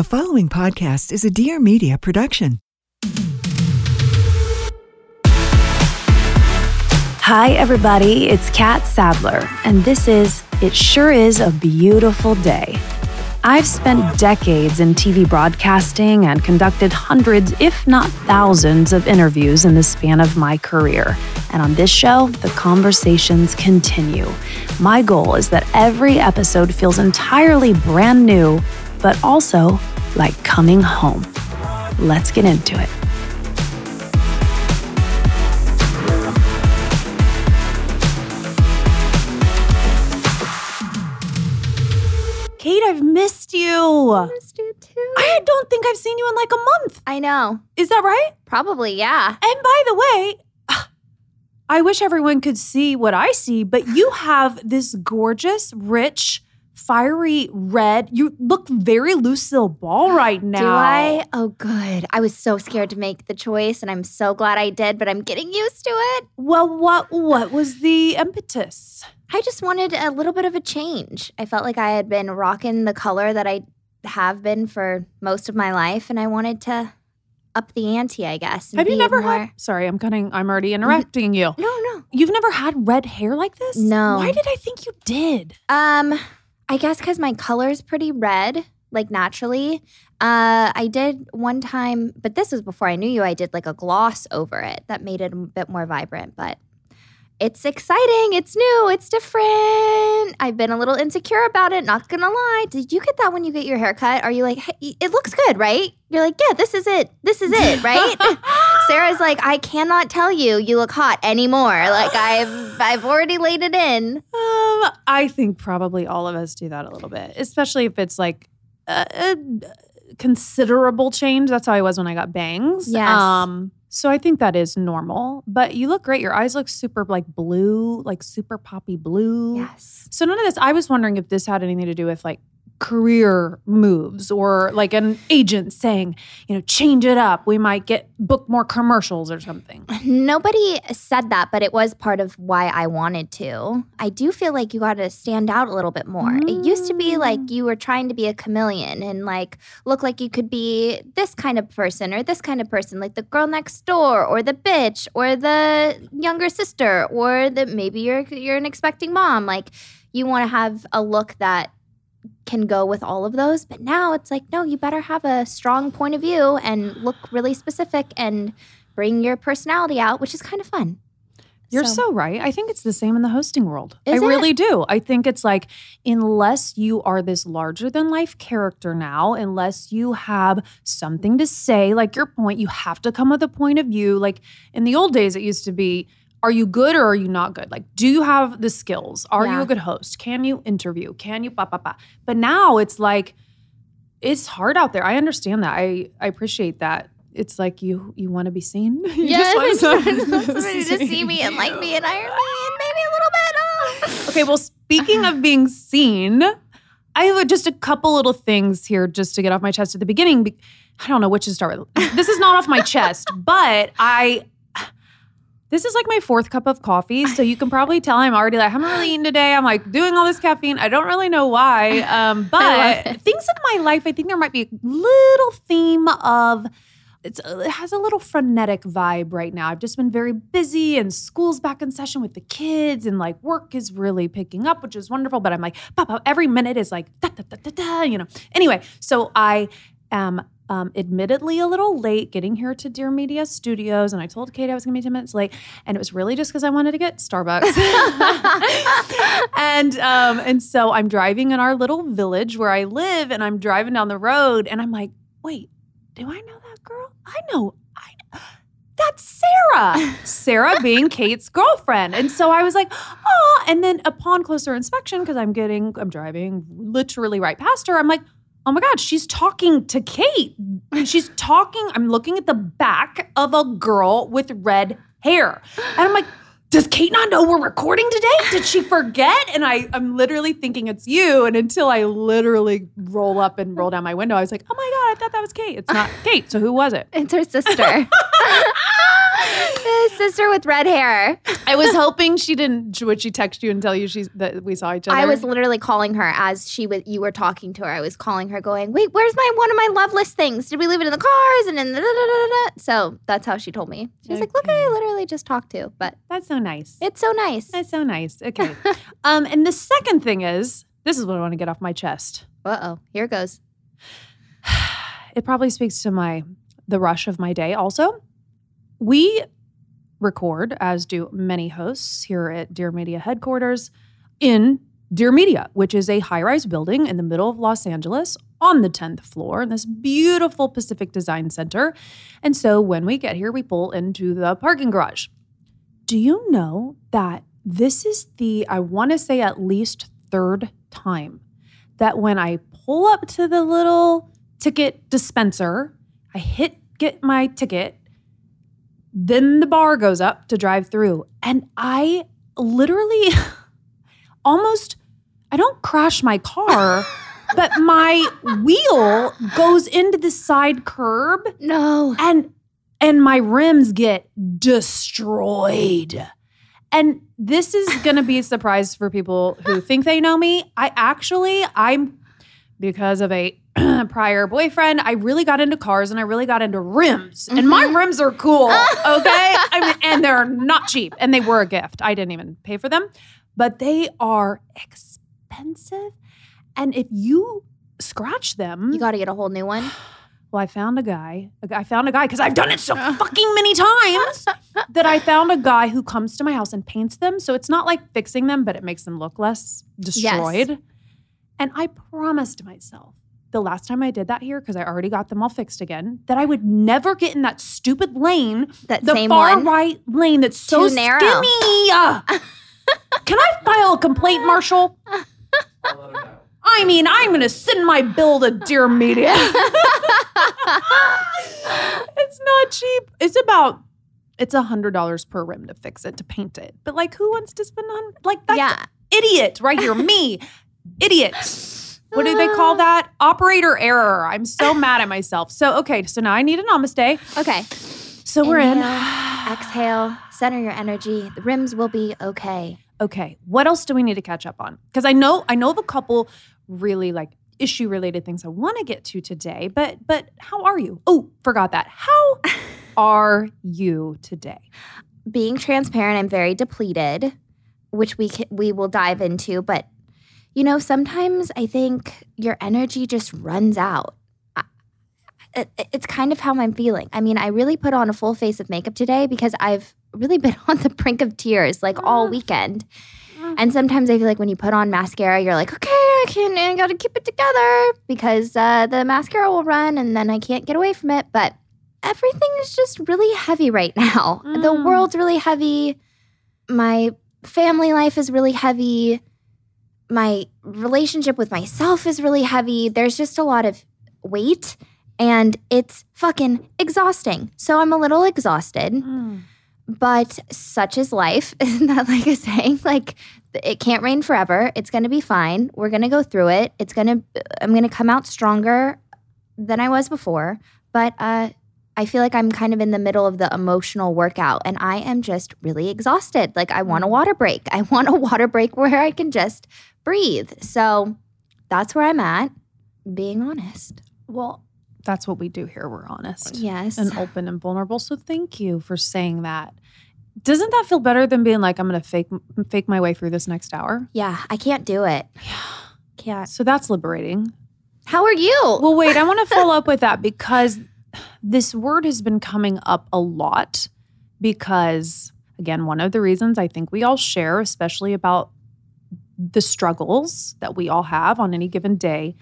The following podcast is a Dear Media production. Hi, everybody. It's Catt Sadler, and this is It Sure Is a Beautiful Day. I've spent decades in TV broadcasting and conducted hundreds, if not thousands, of interviews in the span of my career. And on this show, the conversations continue. My goal is that every episode feels entirely brand new, but also like coming home. Let's get into it. Cait, I've missed you. missed you too. I don't think I've seen you in like a month. I know. Is that right? Probably, yeah. And by the way, I wish everyone could see what I see, but you have this gorgeous, rich, fiery red. You look very Lucille Ball right now. Do I? Oh, good. I was so scared to make the choice, and I'm so glad I did, but I'm getting used to it. Well, what what was the impetus? I just wanted a little bit of a change. I felt like I had been rocking the color that I have been for most of my life, and I wanted to up the ante, I guess. Have you never more- had? Sorry, I'm cutting. I'm already interrupting you. No, no. You've never had red hair like this? No. Why did I think you did? Um, I guess because my color's pretty red, like naturally. Uh, I did one time, but this was before I knew you. I did like a gloss over it that made it a bit more vibrant, but it's exciting. It's new. It's different. I've been a little insecure about it. Not gonna lie. Did you get that when you get your haircut? Are you like, hey, it looks good, right? You're like, yeah, this is it. This is it, right? Sarah's like, I cannot tell you you look hot anymore. Like I've I've already laid it in. Um, I think probably all of us do that a little bit, especially if it's like a, a considerable change. That's how I was when I got bangs. Yes. Um, so I think that is normal. But you look great. Your eyes look super like blue, like super poppy blue. Yes. So none of this. I was wondering if this had anything to do with like career moves or like an agent saying, you know, change it up. We might get book more commercials or something. Nobody said that, but it was part of why I wanted to. I do feel like you got to stand out a little bit more. It used to be mm. like you were trying to be a chameleon and like look like you could be this kind of person or this kind of person, like the girl next door or the bitch or the younger sister or the maybe you're you're an expecting mom. Like you want to have a look that can go with all of those. But now it's like, no, you better have a strong point of view and look really specific and bring your personality out, which is kind of fun. You're so, right. I think it's the same in the hosting world. I it? really do. I think it's like, unless you are this larger than life character now, unless you have something to say, like your point, you have to come with a point of view. Like in the old days, it used to be, are you good or are you not good? Like, do you have the skills? Are you a good host? Can you interview? Can you ba ba ba? But now it's like, it's hard out there. I understand that. I I appreciate that. It's like you you want to be seen. You Yes, I just want want somebody to see me and like me and hire me and maybe a little bit. Oh. Okay, well, speaking of being seen, I have just a couple little things here just to get off my chest at the beginning. I don't know which to start with. This is not off my chest, but I. This is like my fourth cup of coffee, so you can probably tell I'm already like I haven't really eaten today. I'm like doing all this caffeine. I don't really know why, um, but things in my life, I think there might be a little theme of it's, it has a little frenetic vibe right now. I've just been very busy and school's back in session with the kids and like work is really picking up, which is wonderful. But I'm like, Papa, every minute is like, da, da, da, da, da, you know. Anyway, so I am um, admittedly a little late getting here to Dear Media Studios. And I told Cait I was going to be 10 minutes late. And it was really just because I wanted to get Starbucks. and um, and so I'm driving in our little village where I live, and I'm driving down the road, and I'm like, wait, do I know that girl? I know. I that's Sarah. Sarah being Cait's girlfriend. And so I was like, oh. And then upon closer inspection, because I'm getting, I'm driving literally right past her, I'm like, oh my God, she's talking to Cait. She's talking, I'm looking at the back of a girl with red hair. And I'm like, does Cait not know we're recording today? Did she forget? And I, I'm literally thinking it's you. And until I literally roll up and roll down my window, I was like, oh my God, I thought that was Cait. It's not Cait. So who was it? It's her sister. Sister with red hair. I was hoping she didn't. Would she text you and tell you she's that we saw each other? I was literally calling her as she was. You were talking to her. I was calling her, going, "Wait, where's my one of my love list things? Did we leave it in the cars?" And in the da, da, da, da, so that's how she told me. She was like, "Look, Okay. I literally just talked to." But That's so nice. it's so nice. That's so nice. Okay. um, and the second thing is, this is what I want to get off my chest. Uh oh, here it goes. It probably speaks to my the rush of my day. Also, we record, as do many hosts here at Dear Media headquarters, in Dear Media, which is a high-rise building in the middle of Los Angeles on the 10th floor in this beautiful Pacific Design Center. And so when we get here, we pull into the parking garage. Do you know that this is the, I want to say at least third time that when I pull up to the little ticket dispenser, I hit get my ticket, then the bar goes up to drive through. And I literally almost, I don't crash my car, but my wheel goes into the side curb No. and and my rims get destroyed. And this is going to be a surprise for people who think they know me. I actually I'm because of a prior boyfriend, I really got into cars and I really got into rims. And my mm-hmm. rims are cool, okay? I mean, and they're not cheap and they were a gift. I didn't even pay for them, but they are expensive. And if you scratch them, You got to get a whole new one. well, I found a guy. a guy- I found a guy because I've done it so uh. fucking many times that I found a guy who comes to my house and paints them. So it's not like fixing them, but it makes them look less destroyed. And I promised myself the last time I did that here, because I already got them all fixed again, that I would never get in that stupid lane, That the same far one. right lane that's so Too narrow. skinny. Uh, Can I file a complaint, Marshall? I mean, I'm going to send my bill to Dear Media. it's not cheap. It's about it's a hundred dollars per rim to fix it to paint it. But like, who wants to spend on like that? Yeah. idiot right here, me, idiot. What do they call ah. that? Operator error. I'm so mad at myself. So okay, so now I need a namaste. Okay. So we're in. Exhale. Center your energy. The rims will be okay. Okay, what else do we need to catch up on? Because I know I know of a couple really like issue related things I want to get to today. But but how are you? Oh, forgot that. How are you today? being transparent, I'm very depleted, which we ca- we will dive into. But you know, sometimes I think your energy just runs out. I- it- It's kind of how I'm feeling. I mean, I really put on a full face of makeup today because I've really been on the brink of tears like all Ah. weekend. And sometimes I feel like when you put on mascara, you're like, okay, I can, I gotta keep it together because uh, the mascara will run and then I can't get away from it. But everything is just really heavy right now. The Mm. world's really heavy. My family life is really heavy. My relationship with myself is really heavy. There's just a lot of weight and it's fucking exhausting. So I'm a little exhausted but such is life. Isn't that like a saying? Like it can't rain forever. It's going to be fine. We're going to go through it. It's going to I'm going to come out stronger than I was before, but uh I feel like I'm kind of in the middle of the emotional workout and I am just really exhausted. Like I want a mm. water break. I want a water break where I can just breathe. So that's where I'm at, being honest. Well, that's what we do here. We're honest Yes. and open and vulnerable. So thank you for saying that. Doesn't that feel better than being like I'm going to fake fake my way through this next hour? yeah, I can't do it. Yeah. Can't. So that's liberating. How are you? Well, wait, I want to follow up with that because this word has been coming up a lot because, again, one of the reasons I think we all share, especially about the struggles that we all have on any given day,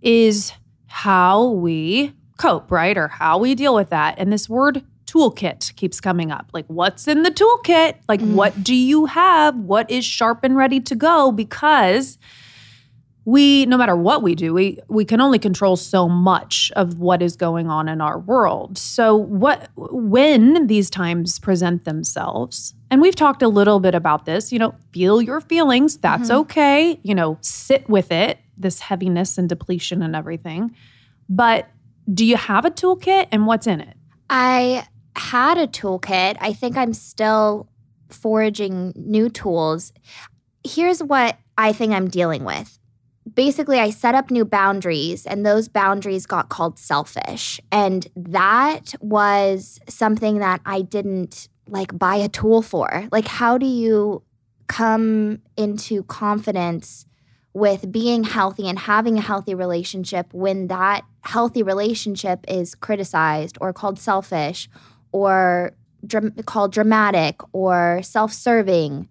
is how we cope, right? Or how we deal with that. And this word toolkit keeps coming up. Like, what's in the toolkit? Like, Mm. what do you have? What is sharp and ready to go? Because we no matter what we do we we can only control so much of what is going on in our world so what when these times present themselves and we've talked a little bit about this you know feel your feelings that's Mhm. okay you know sit with it this heaviness and depletion and everything but do you have a toolkit and what's in it I had a toolkit. I think I'm still foraging new tools. Here's what I think I'm dealing with. Basically, I set up new boundaries, and those boundaries got called selfish. And that was something that I didn't like buy a tool for. Like, how do you come into confidence with being healthy and having a healthy relationship when that healthy relationship is criticized or called selfish or dr- called dramatic or self serving?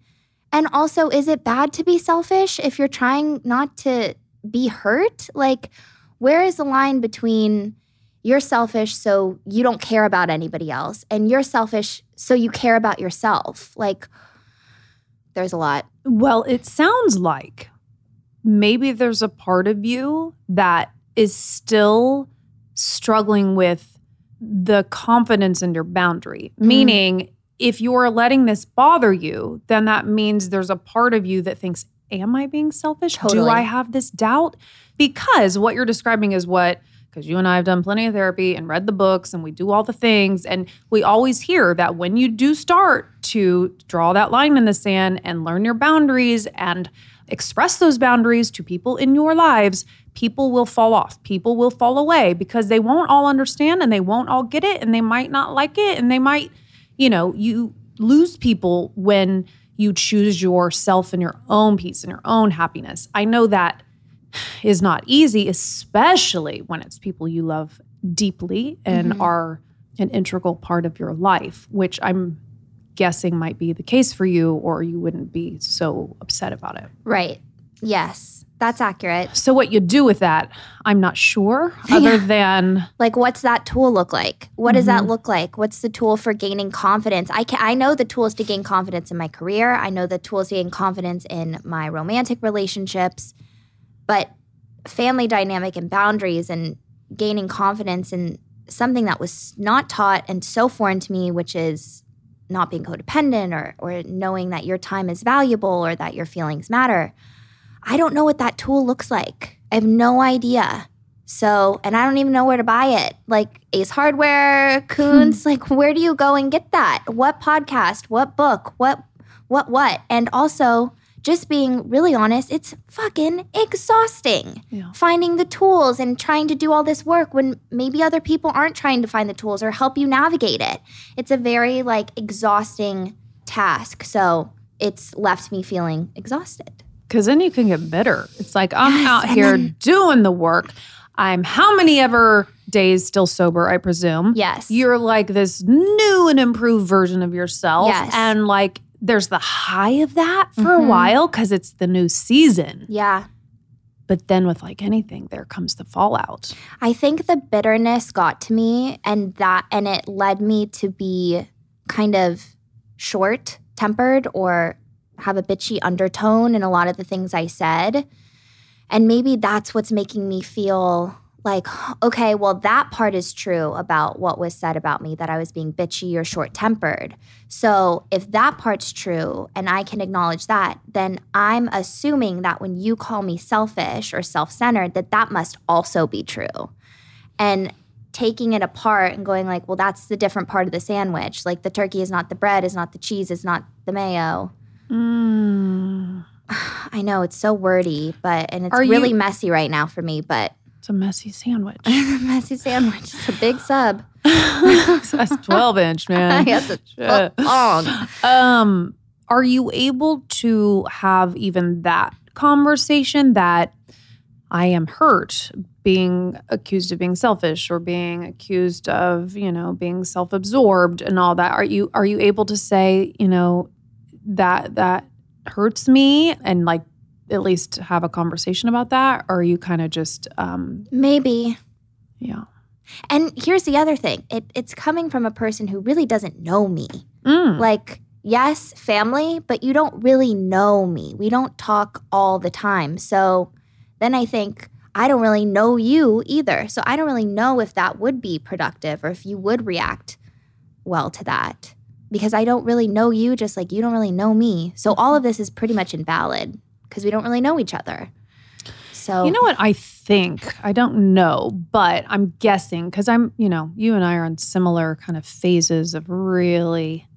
And also, is it bad to be selfish if you're trying not to be hurt? Like, where is the line between you're selfish so you don't care about anybody else and you're selfish so you care about yourself? Like, there's a lot. Well, it sounds like maybe there's a part of you that is still struggling with the confidence in your boundary, Mm. meaning if you're letting this bother you, then that means there's a part of you that thinks, Am I being selfish? Do I have this doubt? Because what you're describing is what, because you and I have done plenty of therapy and read the books and we do all the things. And we always hear that when you do start to draw that line in the sand and learn your boundaries and express those boundaries to people in your lives, people will fall off. People will fall away because they won't all understand and they won't all get it and they might not like it and they might, you know, you lose people when you choose yourself and your own peace and your own happiness. I know that is not easy, especially when it's people you love deeply and mm-hmm. are an integral part of your life, which I'm guessing might be the case for you, or you wouldn't be so upset about it. Right. Yes, that's accurate. So, what you do with that, I'm not sure, other than Like, what's that tool look like? What does that mm-hmm. look like? What's the tool for gaining confidence? I can I know the tools to gain confidence in my career. I know the tools to gain confidence in my romantic relationships, but family dynamic and boundaries and gaining confidence in something that was not taught and so foreign to me, which is not being codependent or or knowing that your time is valuable or that your feelings matter. I don't know what that tool looks like. I have no idea. So, and I don't even know where to buy it. Like Ace Hardware, Koontz, like where do you go and get that? What podcast? What book? What what what? And also, just being really honest, it's fucking exhausting. Yeah. Finding the tools and trying to do all this work when maybe other people aren't trying to find the tools or help you navigate it. It's a very like exhausting task. So, it's left me feeling exhausted. Because then you can get bitter. It's like I'm Yes, out here then- doing the work. I'm how many ever days still sober, I presume. Yes. You're like this new and improved version of yourself. Yes. And like there's the high of that for a Mhm. while because it's the new season. yeah. But then with like anything, there comes the fallout. I think the bitterness got to me and that and it led me to be kind of short tempered or have a bitchy undertone in a lot of the things I said. And maybe that's what's making me feel like, okay, well, that part is true about what was said about me that I was being bitchy or short tempered. So if that part's true and I can acknowledge that, then I'm assuming that when you call me selfish or self centered, that that must also be true. And taking it apart and going like, well, that's the different part of the sandwich. Like the turkey is not the bread, is not the cheese, is not the mayo. Mm, I know it's so wordy, but and it's Are really you- messy right now for me, but it's a messy sandwich. messy sandwich. It's a big sub. That's 12 inch, man. Yes, it's long. Um, are you able to have even that conversation that I am hurt being accused of being selfish or being accused of, you know, being self-absorbed and all that? Are you are you able to say, you know, that that hurts me and like at least have a conversation about that? Or are you kind of just um Maybe. yeah. And here's the other thing. It, it's coming from a person who really doesn't know me. Mm. Like, yes, family, but you don't really know me. We don't talk all the time. So then I think I don't really know you either. So I don't really know if that would be productive or if you would react well to that because I don't really know you, just like you don't really know me. So all of this is pretty much invalid because we don't really know each other. So You know what I think? I don't know, but I'm guessing because I'm, you know, you and I are in similar kind of phases of really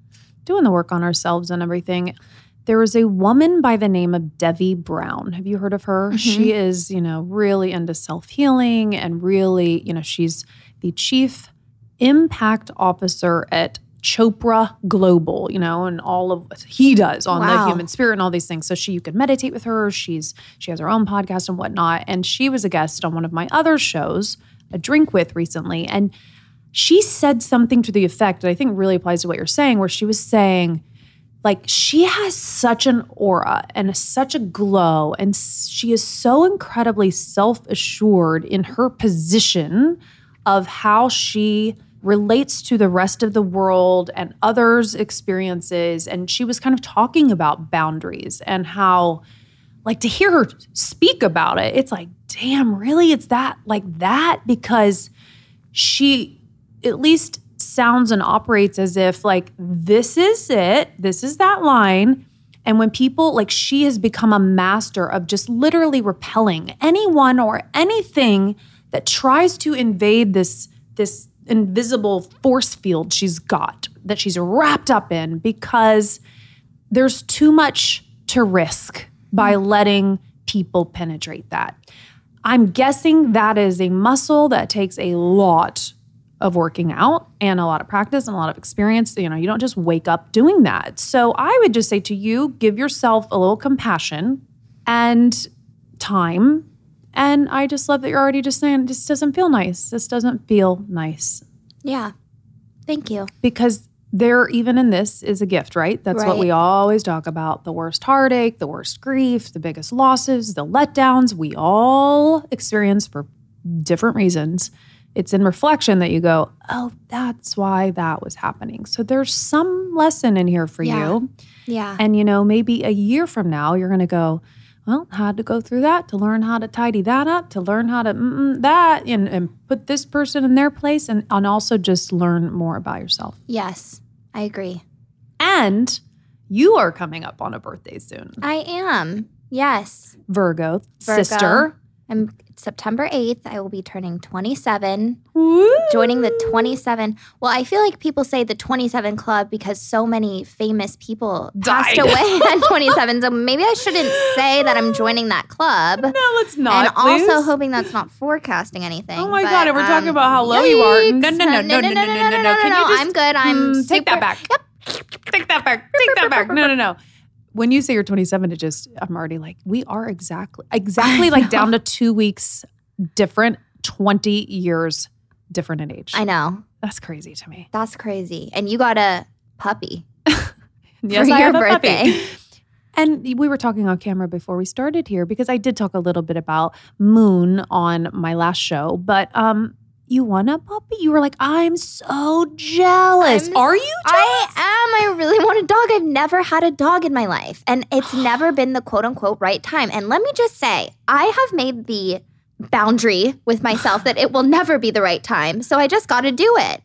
doing the work on ourselves and everything. There was a woman by the name of Devi Brown. Have you heard of her? Mhm. She is, you know, really into self healing and really, you know, she's the chief impact officer at Chopra Global, you know, and all of he does on the human spirit and all these things. So she you can meditate with her. She's she has her own podcast and whatnot. And she was a guest on one of my other shows, a drink with recently. And she said something to the effect that I think really applies to what you're saying, where she was saying, like, she has such an aura and such a glow, and she is so incredibly self assured in her position of how she relates to the rest of the world and others' experiences. And she was kind of talking about boundaries and how, like, to hear her speak about it, it's like, damn, really? It's that, like that? Because she at least sounds and operates as if like this is it this is that line and when people like she has become a master of just literally repelling anyone or anything that tries to invade this this invisible force field she's got that she's wrapped up in because there's too much to risk by letting people penetrate that. I'm guessing that is a muscle that takes a lot of working out and a lot of practice and a lot of experience. You know, you don't just wake up doing that. So I would just say to you, give yourself a little compassion and time. And I just love that you're already just saying, this doesn't feel nice. This doesn't feel nice. yeah. Thank you. Because there, even in this, is a gift, right? That's what we always talk about the worst heartache, the worst grief, the biggest losses, the letdowns we all experience for different reasons. It's in reflection that you go, oh, that's why that was happening. So there's some lesson in here for Yeah. you. Yeah. And, you know, maybe a year from now, you're going to go, well, had to go through that to learn how to tidy that up, to learn how to that and, and put this person in their place, and, and also just learn more about yourself. yes. I agree. And you are coming up on a birthday soon. I am. Yes. Virgo, Virgo. sister. I'm September 8th. I will be turning 27. Woo! joining the 27 well i feel like people say the 27 club because so many famous people passed Died. away at 27 so maybe i shouldn't say that i'm joining that club No, let's not. and also hoping that's not forecasting anything Oh my but, God, and we're talking um, about how low you are. No, yikes. no, no, no, no, no, no, no, no, no. Can you just- i'm good i'm Mm, take that super- back. Take that back. Take that back. No, no, no. When you say you're 27, it just I'm already like we are exactly exactly like down to two weeks different, 20 years different in age. i know That's crazy to me. that's crazy and you got a puppy Yes, for I your have a puppy. birthday And we were talking on camera before we started here because I did talk a little bit about Moon on my last show, but um you want a puppy? You were like, I'm so jealous. I'm Are you jealous? I am. I really want a dog. I've never had a dog in my life. And it's never been the quote unquote right time. And let me just say, I have made the boundary with myself that it will never be the right time. So I just got to do it.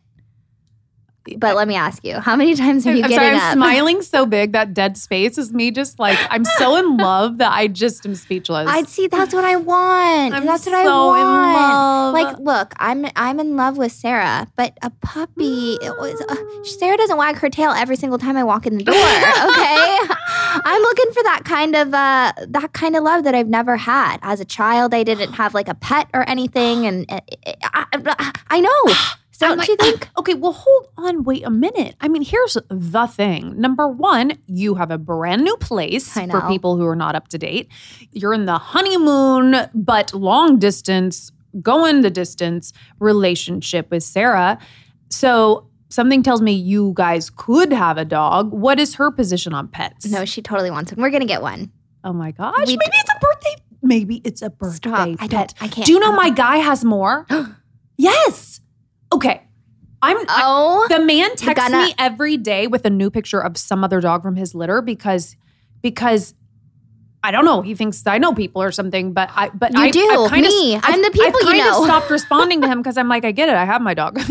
But let me ask you, how many times have you I'm getting sorry, up? I'm smiling so big that dead space is me just like I'm so in love that I just am speechless. I'd see that's what I want. I'm that's what I want. in love. Like, look, I'm I'm in love with Sarah, but a puppy. Was, uh, Sarah doesn't wag her tail every single time I walk in the door. Okay, I'm looking for that kind of uh, that kind of love that I've never had as a child. I didn't have like a pet or anything, and uh, I, I know. Don't like, you think? Ah, okay, well, hold on, wait a minute. I mean, here's the thing. Number one, you have a brand new place for people who are not up to date. You're in the honeymoon, but long distance, going the distance relationship with Sarah. So something tells me you guys could have a dog. What is her position on pets? No, she totally wants one. We're gonna get one. Oh my gosh. We maybe d- it's a birthday. Maybe it's a birthday Stop. I pet. don't. I can't. Do you know my uh-huh. guy has more? yes. Okay. I'm I- Oh, the man texts gonna- me every day with a new picture of some other dog from his litter because because I don't know. He thinks I know people or something, but I but You I, do. Kinda, Me. I've- I'm the people I've you kind of know. stopped responding to him because I'm like, I get it. I have my dog.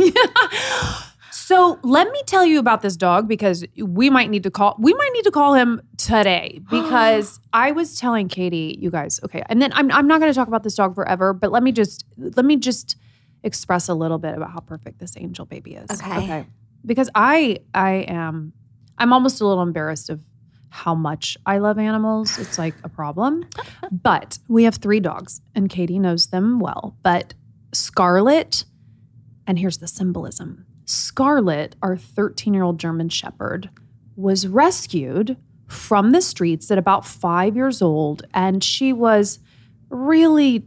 So let me tell you about this dog because we might need to call we might need to call him today because I was telling Katie, you guys, okay, and then I'm I'm not gonna talk about this dog forever, but let me just let me just express a little bit about how perfect this angel baby is. Okay. Okay. Because I I am I'm almost a little embarrassed of how much I love animals. It's like a problem. but we have three dogs and Katie knows them well. But Scarlet, and here's the symbolism Scarlet, our 13 year old German Shepherd, was rescued from the streets at about five years old, and she was really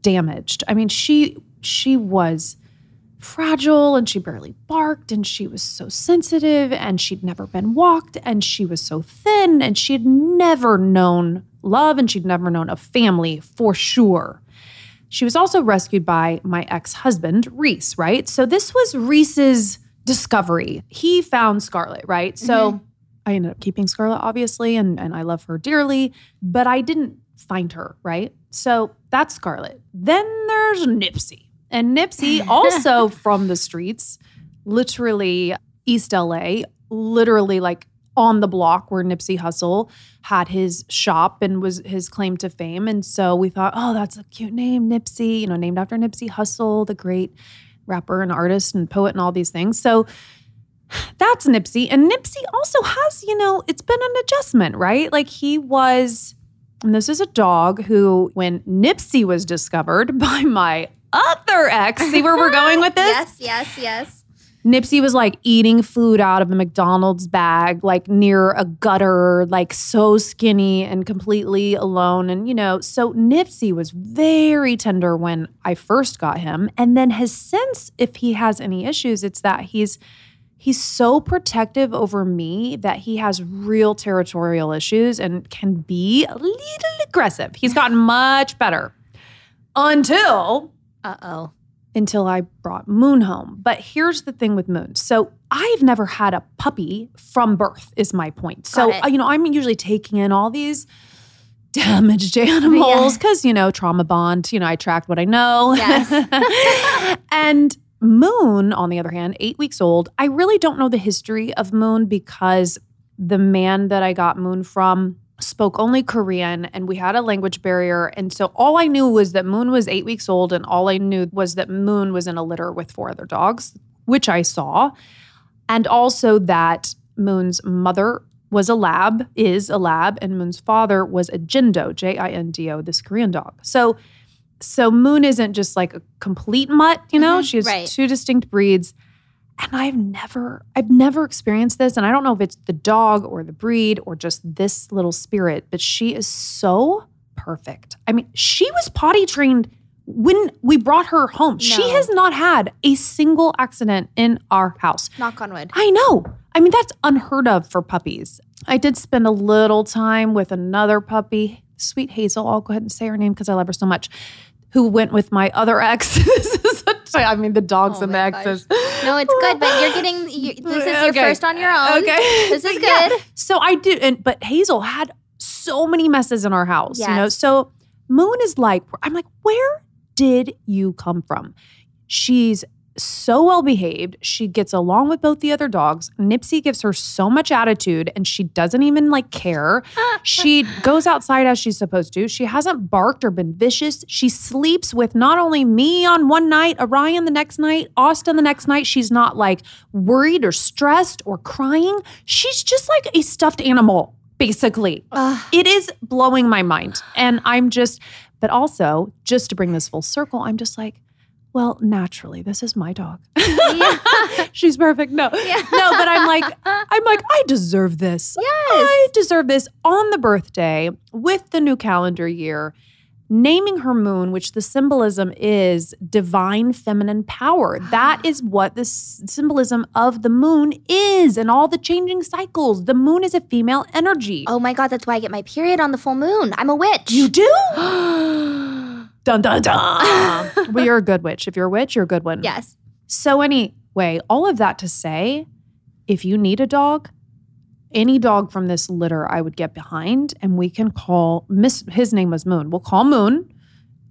damaged. I mean, she she was fragile and she barely barked and she was so sensitive and she'd never been walked and she was so thin and she had never known love and she'd never known a family for sure. She was also rescued by my ex husband, Reese, right? So this was Reese's discovery. He found Scarlet, right? So mm-hmm. I ended up keeping Scarlet, obviously, and, and I love her dearly, but I didn't find her, right? So that's Scarlet. Then there's Nipsey. And Nipsey, also from the streets, literally East LA, literally like on the block where Nipsey Hussle had his shop and was his claim to fame. And so we thought, oh, that's a cute name, Nipsey, you know, named after Nipsey Hussle, the great rapper and artist and poet and all these things. So that's Nipsey. And Nipsey also has, you know, it's been an adjustment, right? Like he was, and this is a dog who, when Nipsey was discovered by my other ex, see where we're going with this? Yes, yes, yes. Nipsey was like eating food out of a McDonald's bag, like near a gutter, like so skinny and completely alone. And, you know, so Nipsey was very tender when I first got him. And then has since, if he has any issues, it's that he's he's so protective over me that he has real territorial issues and can be a little aggressive. He's gotten much better until Uh oh. until I brought Moon home. But here's the thing with Moon. So I've never had a puppy from birth, is my point. So, uh, you know, I'm usually taking in all these damaged animals because, you know, trauma bond, you know, I attract what I know. Yes. and Moon, on the other hand, eight weeks old, I really don't know the history of Moon because the man that I got Moon from spoke only Korean and we had a language barrier. And so all I knew was that Moon was eight weeks old, and all I knew was that Moon was in a litter with four other dogs, which I saw. And also that Moon's mother was a lab, is a lab, and Moon's father was a Jindo, J I N D O, this Korean dog. So so Moon isn't just like a complete mutt, you know? Mhm, she has right. two distinct breeds. And I've never, I've never experienced this. And I don't know if it's the dog or the breed or just this little spirit, but she is so perfect. I mean, she was potty trained when we brought her home. She has not had a single accident in our house. Knock on wood. I know. I mean, that's unheard of for puppies. I did spend a little time with another puppy, sweet Hazel. I'll go ahead and say her name because I love her so much. Who went with my other ex? this is a, I mean, the dogs Oh and the exes. No, it's good, but you're getting you, this is your Okay. first on your own. Okay, This is Yeah. good. So I did, and but Hazel had so many messes in our house. You know, so Moon is like, I'm like, where did you come from? She's so well behaved. She gets along with both the other dogs. Nipsey gives her so much attitude and she doesn't even like care. She goes outside as she's supposed to. She hasn't barked or been vicious. She sleeps with not only me on one night, Orion the next night, Austin the next night. She's not like worried or stressed or crying. She's just like a stuffed animal, basically. Ugh. It is blowing my mind. And I'm just, but also, just to bring this full circle, I'm just like, well, naturally, this is my dog. Yeah. She's perfect. No, Yeah. no, but I'm like, I'm like, I deserve this. Yes. I deserve this on the birthday with the new calendar year. Naming her moon, which the symbolism is divine feminine power. That is what the symbolism of the moon is and all the changing cycles. The moon is a female energy. Oh my god, that's why I get my period on the full moon. I'm a witch. You do? dun dun dun. well, you're a good witch. If you're a witch, you're a good one. yes. So, anyway, all of that to say, if you need a dog, any dog from this litter I would get behind, and we can call Miss. His name was Moon. We'll call Moon,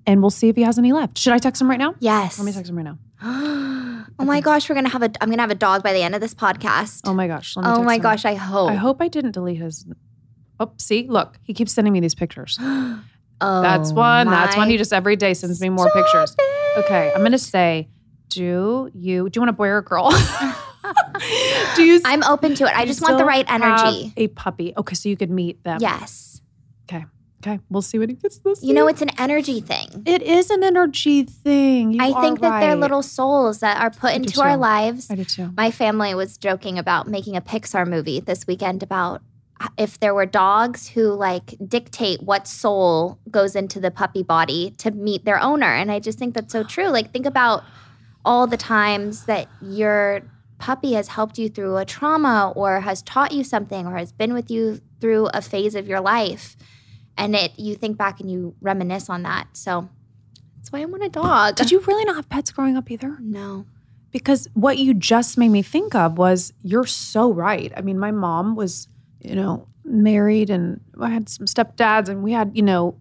and we'll see if he has any left. Should I text him right now? Yes. Let me text him right now. Oh my gosh, we're gonna have a. I'm gonna have a dog by the end of this podcast. Oh my gosh. let me Oh text my him. gosh, I hope. I hope I didn't delete his. Oh, see, look, he keeps sending me these pictures. Oh, That's one. That's one. He just every day sends me more pictures. it. Okay, I'm gonna say, do you do you want a boy or a girl? do you? I'm open to it. I just want the right energy. A puppy. Okay, so you could meet them. Yes. Okay, Okay, we'll see what he gets this. You know, it's an energy thing. it is an energy thing. You I think that they're little souls that are put I into our lives. I do too. My family was joking about making a Pixar movie this weekend about if there were dogs who like dictate what soul goes into the puppy body to meet their owner. And I just think that's so true. Like, think about all the times that your puppy has helped you through a trauma or has taught you something or has been with you through a phase of your life. And it you think back and you reminisce on that. So that's why I want a dog. Did you really not have pets growing up either? No. because what you just made me think of was you're so right. I mean, my mom was, you know, married and I had some stepdads and we had, you know,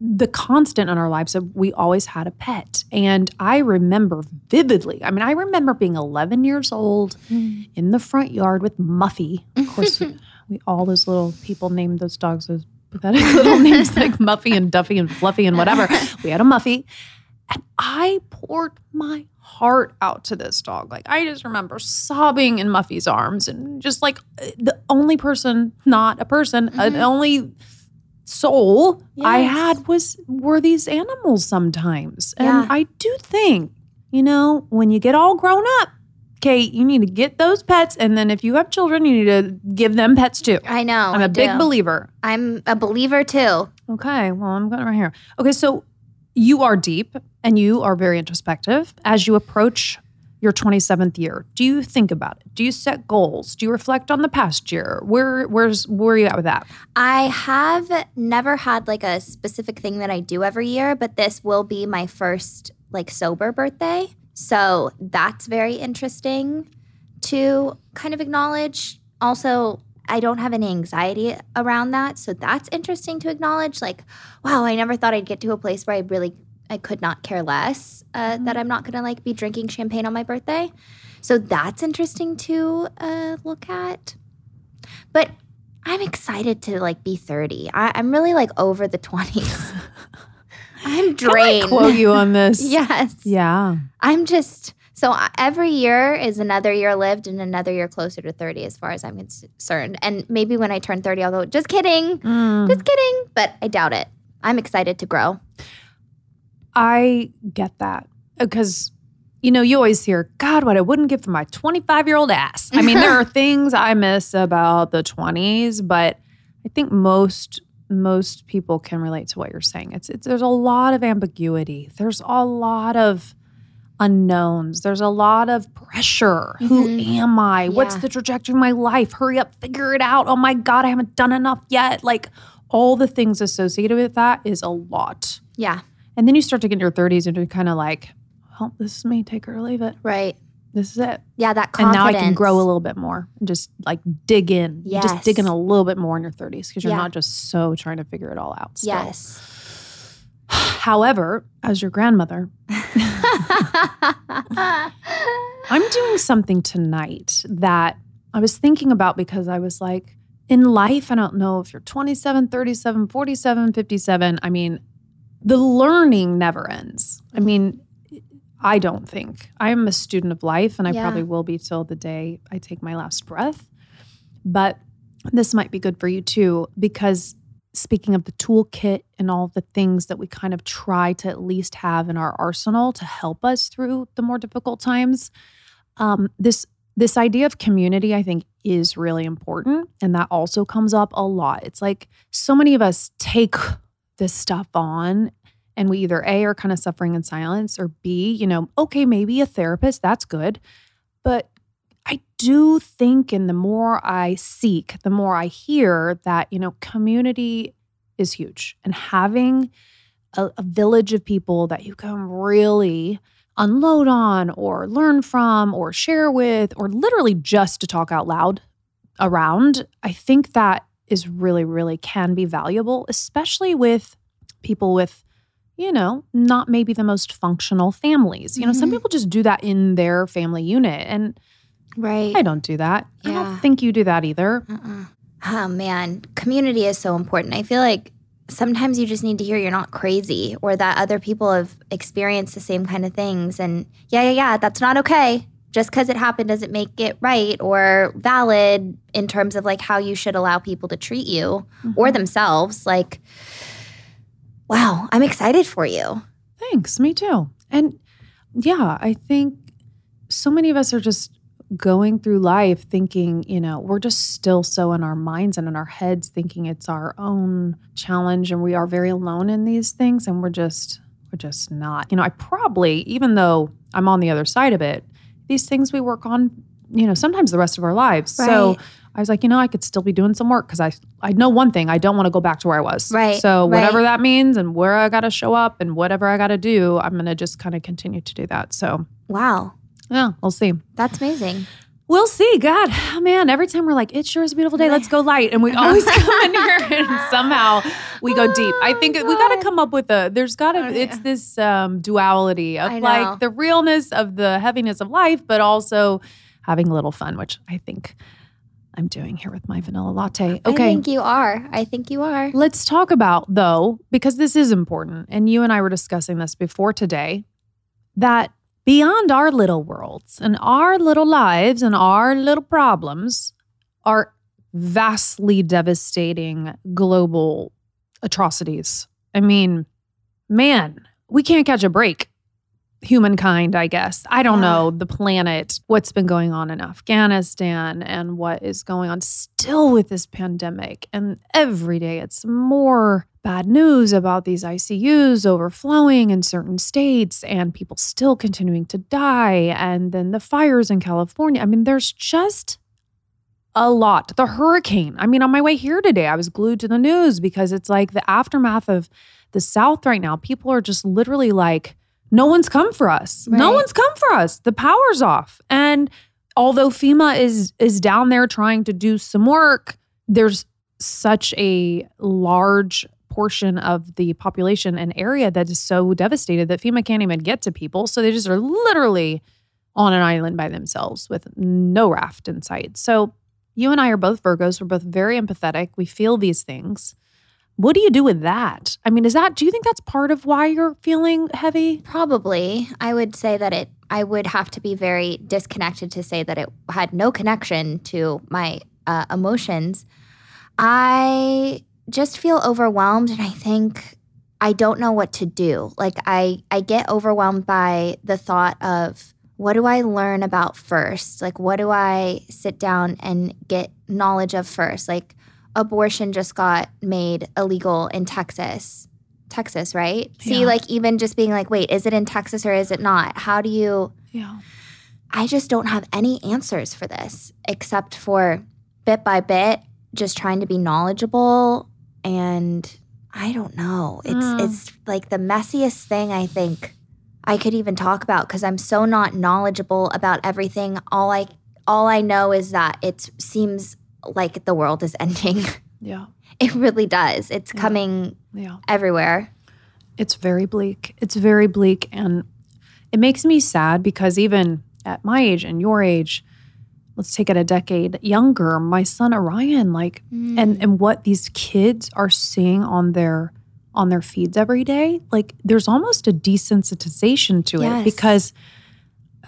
the constant in our lives of we always had a pet. And I remember vividly, I mean, I remember being 11 years old mm. in the front yard with Muffy. Of course, we, we all those little people named those dogs those pathetic little names like Muffy and Duffy and Fluffy and whatever. We had a Muffy. And I poured my heart out to this dog. Like I just remember sobbing in Muffy's arms and just like uh, the only person, not a person, an Mhm. only soul I had was were these animals sometimes. And Yeah. I do think, you know, when you get all grown up, Cait, you need to get those pets. And then if you have children, you need to give them pets too. I know. I'm a a big believer. I'm a believer too. Okay, well, I'm going right here. Okay, so you are deep and you are very introspective as you approach your 27th year. Do you think about it? Do you set goals? Do you reflect on the past year? Where where's where are you at with that? I have never had like a specific thing that I do every year, but this will be my first like sober birthday. So that's very interesting to kind of acknowledge. Also, I don't have any anxiety around that. So that's interesting to acknowledge. Like, wow, I never thought I'd get to a place where I really I could not care less uh, that I'm not gonna like be drinking champagne on my birthday. So that's interesting to uh, look at. But I'm excited to like be 30. I, I'm really like over the 20s. I'm Can I drained. quote you on this? yes. Yeah. I'm just so every year is another year lived and another year closer to 30 as far as I'm concerned. And maybe when I turn 30 I'll go just kidding. Mm. Just kidding, but I doubt it. I'm excited to grow. I get that because you know you always hear God, what I wouldn't give for my 25 year old ass. I mean, there are things I miss about the 20s, but I think most most people can relate to what you're saying. It's, it's there's a lot of ambiguity. There's a lot of unknowns. There's a lot of pressure. Who Mhm. am I? What's the trajectory of my life? Hurry up, figure it out. Oh my God, I haven't done enough yet. Like all the things associated with that is a lot. Yeah, And then you start to get in your 30s and you're kind of like, well, this is me, take it or leave it. right. This is it. Yeah, that And now I can grow a little bit more and just like dig in. You Just dig in a little bit more in your 30s because you're Yeah. not just so trying to figure it all out. Still. Yes. However, as your grandmother, I'm doing something tonight that I was thinking about because I was like, in life, I don't know if you're 27, 37, 47, 57. I mean, the learning never ends. I mean, I don't think. I am a student of life and I Yeah. probably will be till the day I take my last breath. But this might be good for you too, because speaking of the toolkit and all the things that we kind of try to at least have in our arsenal to help us through the more difficult times, um, this this idea of community, I think, is really important, and that also comes up a lot. It's like so many of us take this stuff on. And we either A are kind of suffering in silence or B, you know, okay, maybe a therapist, that's good. But I do think, and the more I seek, the more I hear that, you know, community is huge. And having a, a village of people that you can really unload on or learn from or share with, or literally just to talk out loud around, I think that is really, really can be valuable, especially with people with, you know, not maybe the most functional families. You know, some Mhm. people just do that in their family unit. And Right. I don't do that. I don't think you do that either. Uh-uh. Oh man, community is so important. I feel like sometimes you just need to hear you're not crazy or that other people have experienced the same kind of things. And yeah, yeah, yeah, that's not okay. Just because it happened doesn't make it right or valid in terms of like how you should allow people to treat you or mm-hmm. themselves. Like, wow, I'm excited for you. Thanks. Me too. And yeah, I think so many of us are just going through life thinking, you know, we're just still so in our minds and in our heads thinking it's our own challenge and we are very alone in these things and we're just we're just not. You know, I probably even though I'm on the other side of it, these things we work on, you know, sometimes the rest of our lives. So I was like, you know, I could still be doing some work because I I know one thing. I don't want to go back to where I was. Right, So whatever right. that means and where I got to show up and whatever I got to do, I'm gonna just kind of continue to do that. So Wow, yeah, we'll see. that's amazing. We'll see. God, man, every time we're like, it sure is a beautiful day. Let's go light, and we always come in here and somehow we go deep. I think we got to come up with a. There's got to. Oh, It's yeah. this um, duality of like the realness of the heaviness of life, but also having a little fun, which I think I'm doing here with my vanilla latte. Okay. I think you are. I think you are. Let's talk about, though, because this is important, and you and I were discussing this before today, that beyond our little worlds and our little lives and our little problems are vastly devastating global atrocities. I mean, man, we can't catch a break. Humankind, I guess. I don't Yeah. know the planet, what's been going on in Afghanistan and what is going on still with this pandemic. And every day it's more bad news about these ICUs overflowing in certain states and people still continuing to die. And then the fires in California. I mean, there's just a lot. The hurricane. I mean, on my way here today, I was glued to the news because it's like the aftermath of the South right now. People are just literally like, no one's come for us. No one's come for us. The power's off. And although FEMA is is down there trying to do some work, there's such a large portion of the population and area that is so devastated that FEMA can't even get to people. So they just are literally on an island by themselves with no raft in sight. So you and I are both Virgos. We're both very empathetic. We feel these things. What do you do with that? I mean, is that, do you think that's part of why you're feeling heavy? Probably. I would say that it, I would have to be very disconnected to say that it had no connection to my uh, emotions. I just feel overwhelmed and I think I don't know what to do. Like I I get overwhelmed by the thought of what do I learn about first? Like what do I sit down and get knowledge of first? Like abortion just got made illegal in Texas. Texas, right? See, like even just being like, wait, is it in Texas or is it not? How do you Yeah. I just don't have any answers for this except for bit by bit just trying to be knowledgeable and I don't know. It's Mm. it's like the messiest thing I think I could even talk about cuz I'm so not knowledgeable about everything. All I all I know is that it seems like the world is ending. Yeah. it really does. It's Yeah. coming Yeah. everywhere. It's very bleak. It's very bleak. And it makes me sad because even at my age and your age, let's take it a decade younger, my son Orion, like, mm. and and what these kids are seeing on their on their feeds every day, like there's almost a desensitization to Yes. it because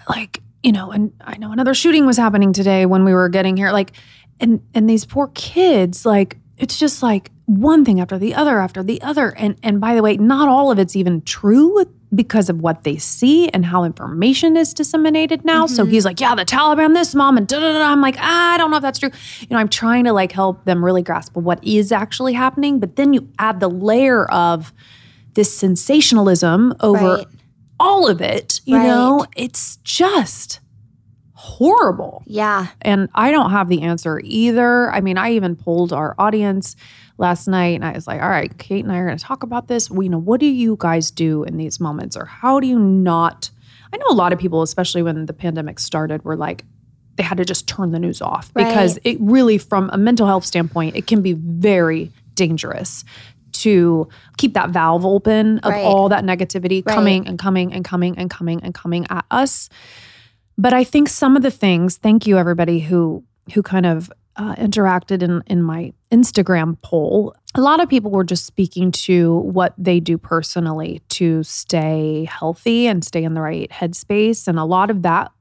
like, you know, and I know another shooting was happening today when we were getting here. Like, and and these poor kids, like, it's just like one thing after the other after the other. And and by the way, not all of it's even true because of what they see and how information is disseminated now. So he's like, yeah, the Taliban, this mom, and da da da. I'm like, ah, I don't know if that's true. You know, I'm trying to like help them really grasp what is actually happening. But then you add the layer of this sensationalism over Right. all of it. You Right. know, it's just horrible. Yeah. And I don't have the answer either. I mean, I even polled our audience last night and I was like, all right, Cait and I are going to talk about this. We know what do you guys do in these moments or how do you not? I know a lot of people, especially when the pandemic started, were like, they had to just turn the news off because it really, from a mental health standpoint, it can be very dangerous to keep that valve open of Right. all that negativity Right. coming and coming and coming and coming and coming at us. But I think some of the things, thank you everybody who who kind of uh, interacted in in my Instagram poll. A lot of people were just speaking to what they do personally to stay healthy and stay in the right headspace, and a lot of that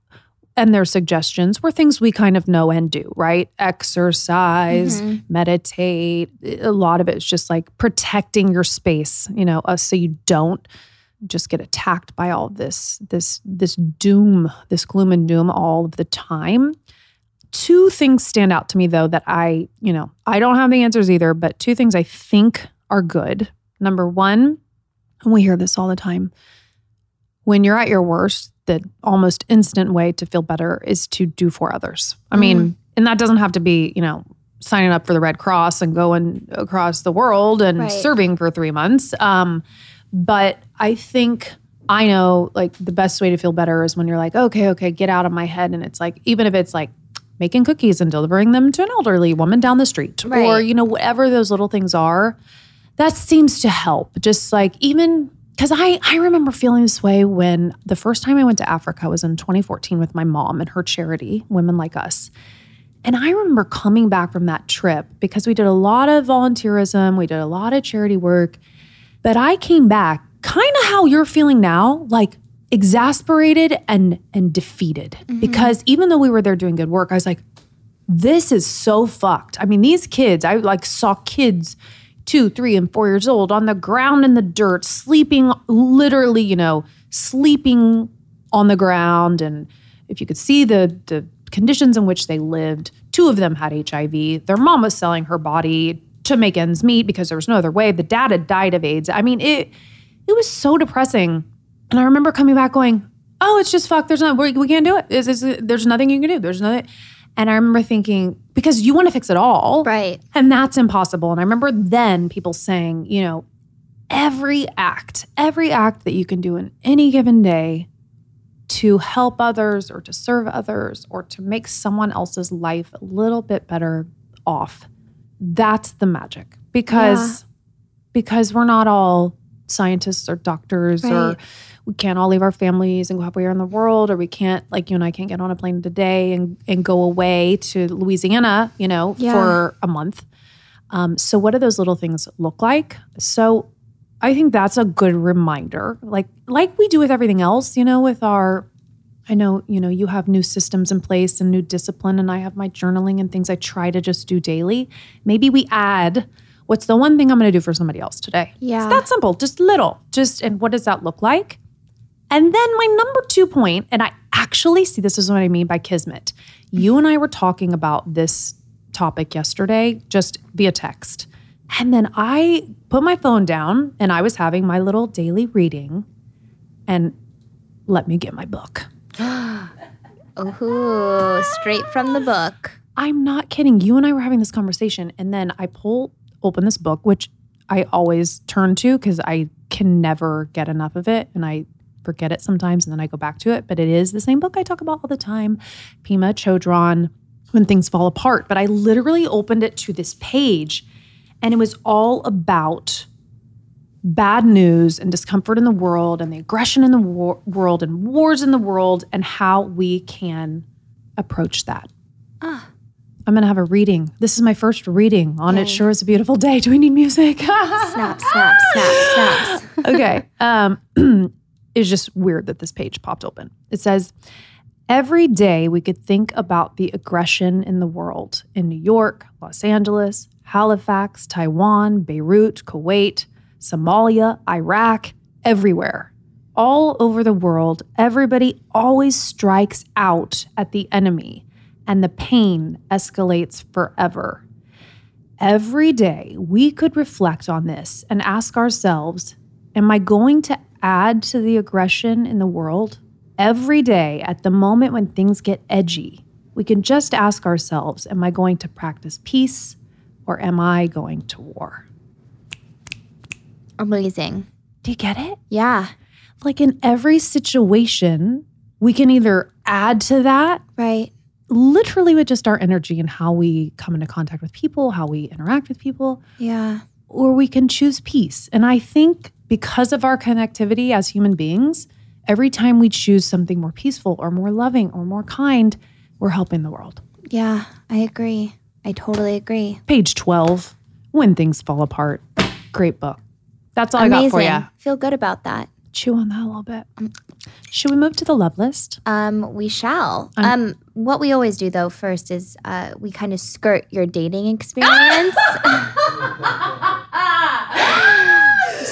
and their suggestions were things we kind of know and do, right? Exercise, Mhm. meditate. A lot of it's just like protecting your space, you know, uh, so you don't just get attacked by all this this this doom, this gloom and doom all of the time. Two things stand out to me though that I, you know, I don't have the answers either, but two things I think are good. Number 1, and we hear this all the time. When you're at your worst, the almost instant way to feel better is to do for others. I mean, and that doesn't have to be, you know, signing up for the Red Cross and going across the world and Right. serving for three months. Um, but I think I know like the best way to feel better is when you're like, okay, okay, get out of my head. And it's like, even if it's like making cookies and delivering them to an elderly woman down the street or, you know, whatever those little things are, that seems to help. Just like even because I, I remember feeling this way when the first time I went to Africa was in 2014 with my mom and her charity, Women Like Us. And I remember coming back from that trip because we did a lot of volunteerism, we did a lot of charity work. But I came back kind of how you're feeling now, like exasperated and and defeated. Mm-hmm. Because even though we were there doing good work, I was like, this is so fucked. I mean, these kids, I like saw kids two, three, and four years old on the ground in the dirt, sleeping literally, you know, sleeping on the ground. And if you could see the the conditions in which they lived, two of them had HIV. Their mom was selling her body to make ends meet because there was no other way. The dad had died of AIDS. I mean, it it was so depressing. And I remember coming back going, "Oh, it's just fuck. There's not. We, we can't do it. It's- it's- there's nothing you can do. There's nothing." And I remember thinking, because you want to fix it all, Right. and that's impossible. And I remember then people saying, you know, every act, every act that you can do in any given day to help others or to serve others or to make someone else's life a little bit better off. That's the magic. Because because we're not all scientists or doctors or we can't all leave our families and go halfway around the world or we can't like you and I can't get on a plane today and and go away to Louisiana, you know, Yeah. for a month. Um, so what do those little things look like? So I think that's a good reminder. Like like we do with everything else, you know, with our I know, you know, you have new systems in place and new discipline and I have my journaling and things I try to just do daily. Maybe we add what's the one thing I'm going to do for somebody else today? Yeah. It's that simple, just little. Just and what does that look like? And then my number 2 point and I actually see this is what I mean by kismet. You and I were talking about this topic yesterday just via text. And then I put my phone down and I was having my little daily reading and let me get my book. Ooh, straight from the book. I'm not kidding. You and I were having this conversation, and then I pull open this book, which I always turn to because I can never get enough of it, and I forget it sometimes, and then I go back to it. But it is the same book I talk about all the time, Pema Chödrön, When Things Fall Apart. But I literally opened it to this page, and it was all about bad news and discomfort in the world, and the aggression in the war- world, and wars in the world, and how we can approach that. Ah. I'm going to have a reading. This is my first reading on Yay. It Sure Is a Beautiful Day. Do we need music? Snap, snap, snap, snaps. okay. Um, it's just weird that this page popped open. It says, Every day we could think about the aggression in the world in New York, Los Angeles, Halifax, Taiwan, Beirut, Kuwait, Somalia, Iraq, everywhere. All over the world, everybody always strikes out at the enemy, and the pain escalates forever. Every day, we could reflect on this and ask ourselves Am I going to add to the aggression in the world? Every day, at the moment when things get edgy, we can just ask ourselves Am I going to practice peace or am I going to war? Amazing. Do you get it? Yeah. Like in every situation, we can either add to that Right. literally with just our energy and how we come into contact with people, how we interact with people, Yeah. or we can choose peace. And I think because of our connectivity as human beings, every time we choose something more peaceful or more loving or more kind, we're helping the world. Yeah, I agree. I totally agree. Page 12 When Things Fall Apart. Great book. That's all I got for you. Feel good about that. Chew on that a little bit. Should we move to the love list? Um, we shall. Um, what we always do though first is uh, we kind of skirt your dating experience.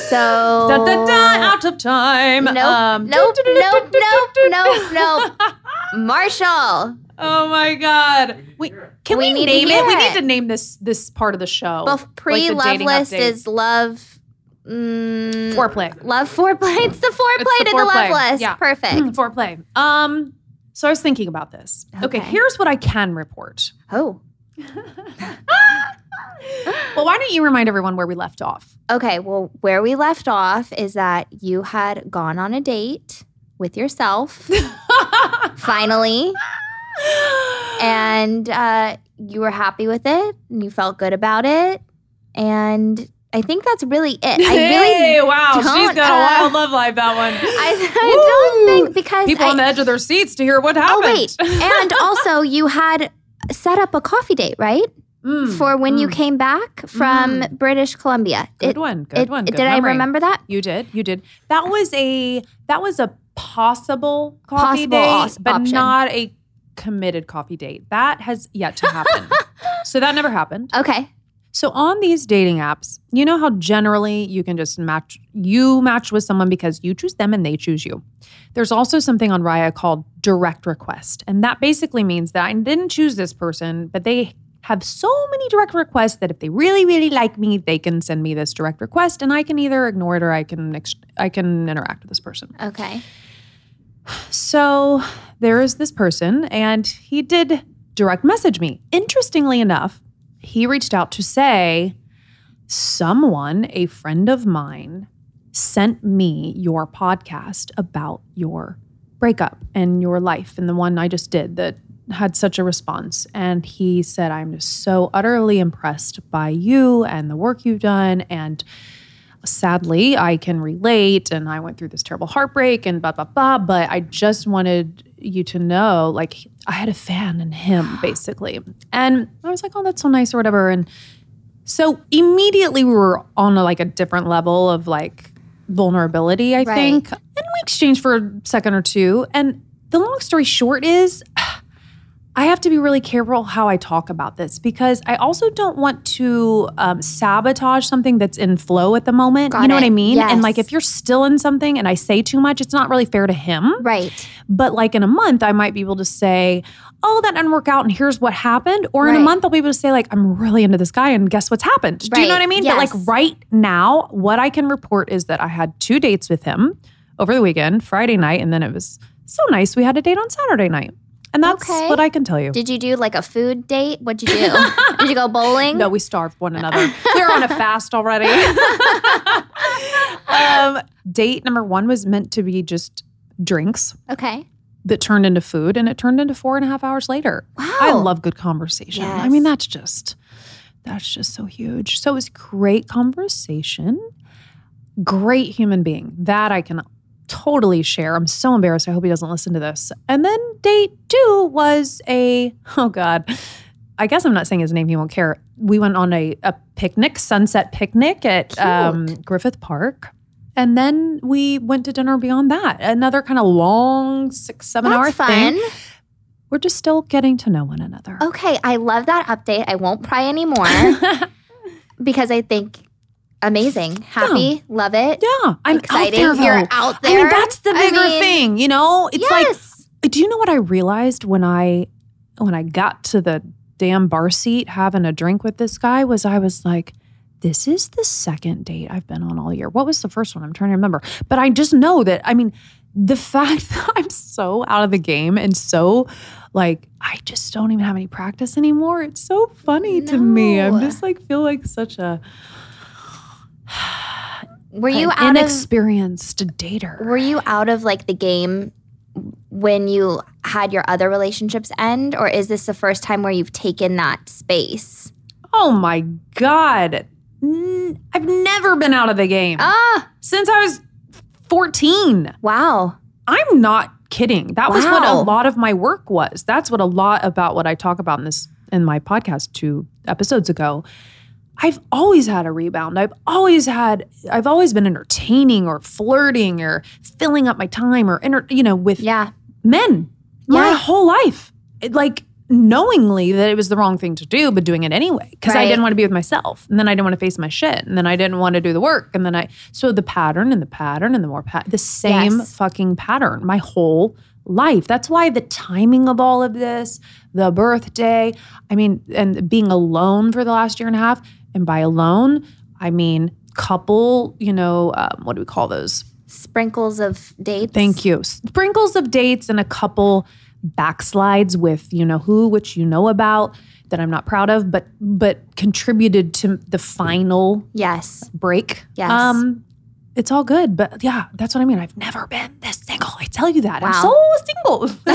so Da, da, da, out of time. Nope, Um, nope, nope, do, do, nope, do, do. nope, nope. Marshall, Oh my god. We can we, We need to name it? We need to name this this part of the show. both pre the love list update. is love. Mm, foreplay. Love foreplay. It's the foreplay It's the to the love list. Yeah. Perfect. foreplay. Um so I was thinking about this. Okay. Okay. here's what I can report. Oh, Well, why don't you remind everyone where we left off? okay. Well, where we left off is that you had gone on a date with yourself finally, and uh, you were happy with it, and you felt good about it, and I think that's really it. I really, hey, wow, she's got uh, a wild love life. That one. I, I don't think because people I, on the edge of their seats to hear what Oh happened. wait, and also you had set up a coffee date, right? Mm, For when you mm. came back from British Columbia. Good It- one. Good it- one. Good did I remember that? You did. You did. That was a that was a possible coffee Possible date, os- but option. not a committed coffee date. That has yet to happen. so that never happened. Okay. So on these dating apps, you know how generally you can just match you match with someone because you choose them and they choose you. There's also something on Raya called direct request. And that basically means that I didn't choose this person, but they have so many direct requests that if they really really like me, they can send me this direct request and I can either ignore it or I can I can interact with this person. Okay. So there is this person, and he did direct message me. Interestingly enough, he reached out to say, Someone, a friend of mine, sent me your podcast about your breakup and your life, and the one I just did that had such a response. And he said, I'm just so utterly impressed by you and the work you've done. And sadly, I can relate and I went through this terrible heartbreak and blah, blah, blah. But I just wanted you to know like, I had a fan in him, basically. And I was like, oh, that's so nice or whatever. And so immediately we were on a, like a different level of like vulnerability, I Right. think. And we exchanged for a second or two. And the long story short is, I have to be really careful how I talk about this because I also don't want to um, sabotage something that's in flow at the moment. Got you know what. I mean? And like if you're still in something and I say too much, it's not really fair to him. Right. But like in a month, I might be able to say, oh, that didn't work out and here's what happened. Or in a month, I'll be able to say, like, I'm really into this guy and guess what's happened. Do you know what I mean? But like right now, what I can report is that I had two dates with him over the weekend, Friday night, and then it was so nice. We had a date on Saturday night. And that's Okay. what I can tell you. Did you do like a food date? What'd you do? Did you go bowling? No, we starved one another. They're on a fast already. um, date number one was meant to be just drinks Okay. that turned into food, and it turned into four and a half hours later. Wow. I love good conversation. I mean, that's just that's just so huge. So it was great conversation. Great human being. That I can totally share. I'm so embarrassed. I hope he doesn't listen to this. And then date two was a oh god. I guess I'm not saying his name. He won't care. We went on a, a picnic, sunset picnic at um, Griffith Park. And then we went to dinner beyond that. Another kind of long six, seven hour fun. thing. We're just still getting to know one another. Okay, I love that update. I won't pry anymore because I think amazing. Happy, love it. Yeah, I'm excited. out there. You're out I there. mean, that's the I bigger mean, thing. You know, it's yes. like, do you know what I realized when I when I got to the damn bar seat having a drink with this guy was I was like, this is the second date I've been on all year. What was the first one? I'm trying to remember, but I just know that. I mean, the fact that I'm so out of the game and so like I just don't even have any practice anymore. It's so funny to me. I'm just like feel like such a were you an out of dater. were you out of like the game when you had your other relationships end or is this the first time where you've taken that space? Oh my God. n- I've never been out of the game Ah, since I was 14. wow. I'm not kidding. That was what a lot of my work was. That's what a lot about what I talk about in this in my podcast two episodes ago. I've always had a rebound. I've always had I've always been entertaining or flirting or filling up my time or enter, you know with Yeah. men my Yeah. whole life. It, like knowingly that it was the wrong thing to do, but doing it anyway because I didn't want to be with myself, and then I didn't want to face my shit, and then I didn't want to do the work, and then I so the pattern and the pattern and the more pat the same Yes. fucking pattern my whole life. That's why the timing of all of this, the birthday, I mean, and being alone for the last year and a half, and by alone I mean couple, you know, um, what do we call those? Sprinkles of dates. Thank you. Sprinkles of dates and a couple backslides with you know who, which you know about that I'm not proud of, but but contributed to the final Yes. break. Yes. Um, it's all good, but yeah, that's what I mean. I've never been this single. I tell you that. I'm so single.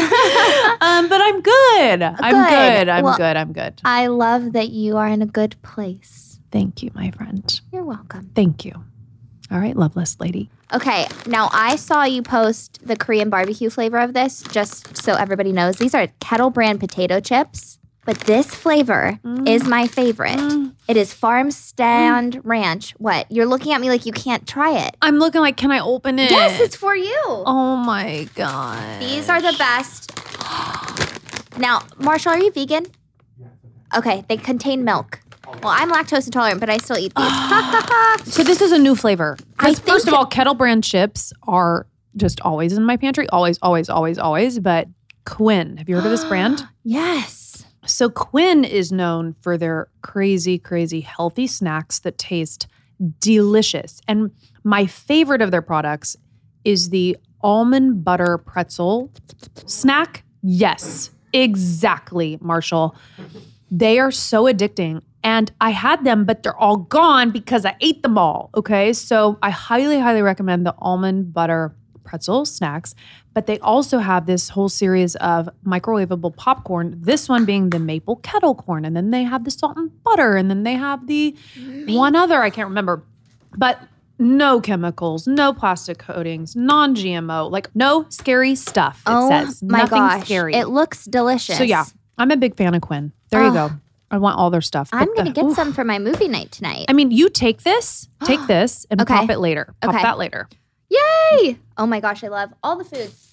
um, but I'm good. I'm Good. good. I'm Well- good. I'm good. I love that you are in a good place. Thank you, my friend. You're welcome. Thank you. All right, loveless lady. Okay, now I saw you post the Korean barbecue flavor of this, just so everybody knows. These are kettle brand potato chips, but this flavor is mm. my favorite. Mm. It is Farm Stand mm. Ranch. What? You're looking at me like you can't try it. I'm looking like, can I open it? Yes, it's for you. Oh my god. These are the best. Now, Marshall, are you vegan? Okay, they contain milk. Well, I'm lactose intolerant, but I still eat these. So this is a new flavor. Because first of all, kettle brand chips are just always in my pantry. Always, always, always, always. But Quinn, have you heard of this brand? yes. So Quinn is known for their crazy, crazy healthy snacks that taste delicious. And my favorite of their products is the almond butter pretzel snack. Yes, exactly, Marshall. They are so addicting. And I had them, but they're all gone because I ate them all. Okay. So I highly, highly recommend the almond butter pretzel snacks. But they also have this whole series of microwavable popcorn, this one being the maple kettle corn. And then they have the salt and butter. And then they have the one other, I can't remember. But no chemicals, no plastic coatings, non GMO, like no scary stuff. It oh says my nothing gosh. scary. It looks delicious. So yeah, I'm a big fan of Quinn. There you Oh. go. Ah. I want all their stuff. I'm gonna get oof. some for my movie night tonight. I mean, you take this, take this, and Okay. pop it later. Pop Okay. that later. Yay! Oh my gosh, I love all the foods.